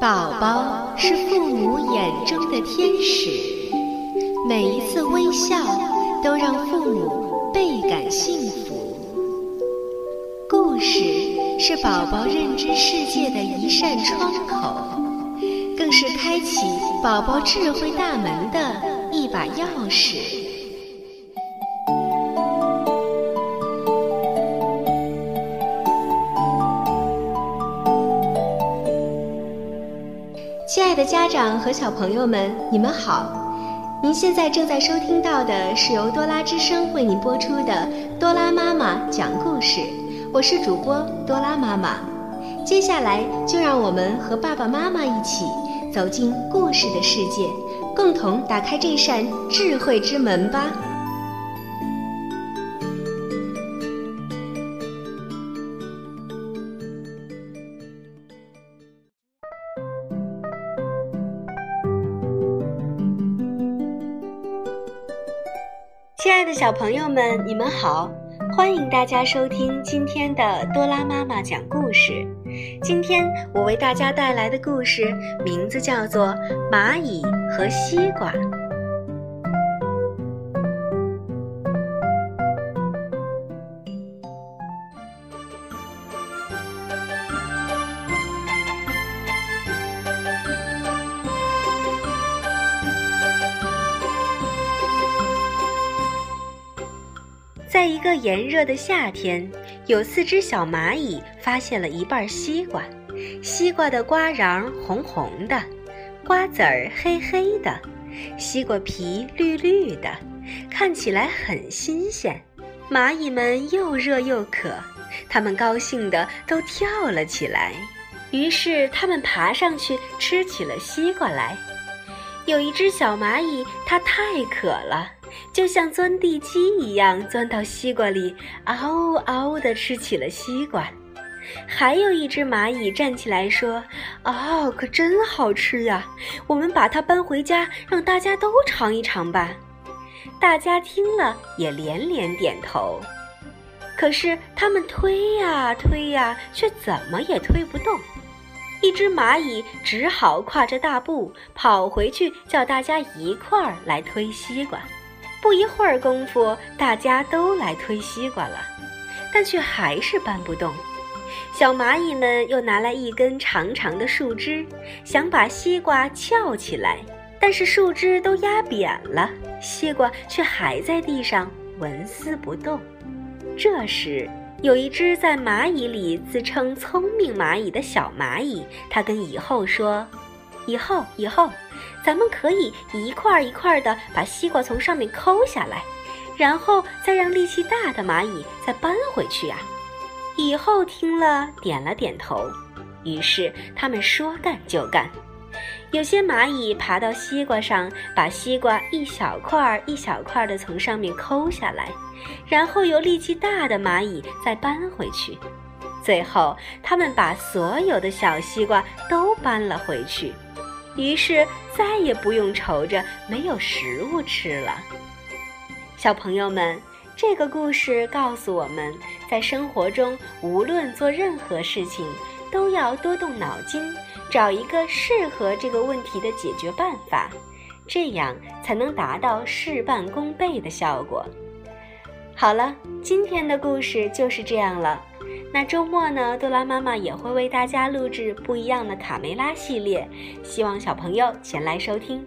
宝宝是父母眼中的天使，每一次微笑都让父母倍感幸福。故事是宝宝认知世界的一扇窗口，更是开启宝宝智慧大门的一把钥匙。亲爱的家长和小朋友们，你们好！您现在正在收听到的是由多拉之声为您播出的《多拉妈妈讲故事》，我是主播多拉妈妈。接下来就让我们和爸爸妈妈一起走进故事的世界，共同打开这扇智慧之门吧。亲爱的小朋友们，你们好！欢迎大家收听今天的多拉妈妈讲故事。今天我为大家带来的故事名字叫做《蚂蚁和西瓜》。在一个炎热的夏天，有四只小蚂蚁发现了一半西瓜。西瓜的瓜瓤红红的，瓜子儿黑黑的，西瓜皮绿绿的，看起来很新鲜。蚂蚁们又热又渴，它们高兴的都跳了起来。于是，它们爬上去吃起了西瓜来。有一只小蚂蚁，它太渴了。就像钻地鸡一样，钻到西瓜里，嗷嗷地吃起了西瓜。还有一只蚂蚁站起来说：“哦，可真好吃呀！我们把它搬回家，让大家都尝一尝吧。”大家听了也连连点头。可是他们推呀推呀，却怎么也推不动。一只蚂蚁只好跨着大步跑回去，叫大家一块儿来推西瓜。不一会儿功夫，大家都来推西瓜了，但却还是搬不动。小蚂蚁们又拿来一根长长的树枝，想把西瓜翘起来，但是树枝都压扁了，西瓜却还在地上纹丝不动。这时，有一只在蚂蚁里自称聪明蚂蚁的小蚂蚁，它跟蚁后说：“以后，以后。”咱们可以一块一块的把西瓜从上面抠下来，然后再让力气大的蚂蚁再搬回去啊！蚁后听了点了点头，于是他们说干就干。有些蚂蚁爬到西瓜上，把西瓜一小块一小块的从上面抠下来，然后由力气大的蚂蚁再搬回去，最后他们把所有的小西瓜都搬了回去。于是再也不用愁着没有食物吃了。小朋友们，这个故事告诉我们，在生活中无论做任何事情，都要多动脑筋，找一个适合这个问题的解决办法，这样才能达到事半功倍的效果。好了，今天的故事就是这样了。那周末呢，多拉妈妈也会为大家录制不一样的卡梅拉系列，希望小朋友前来收听。